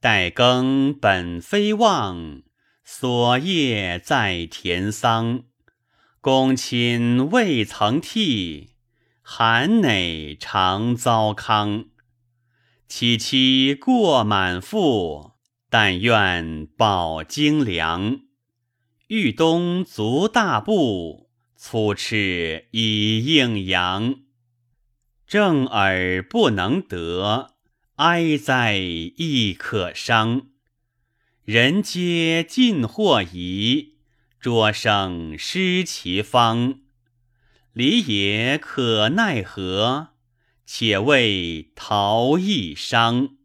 待耕本非望，所业在田桑。公亲未曾替，寒馁常糟糠。萋萋过满腹，但愿饱精粮。豫东足大步，粗赤以应阳。正耳不能得，哀哉亦可伤。人皆尽或疑，拙生失其方。离也可奈何？且为逃逸伤。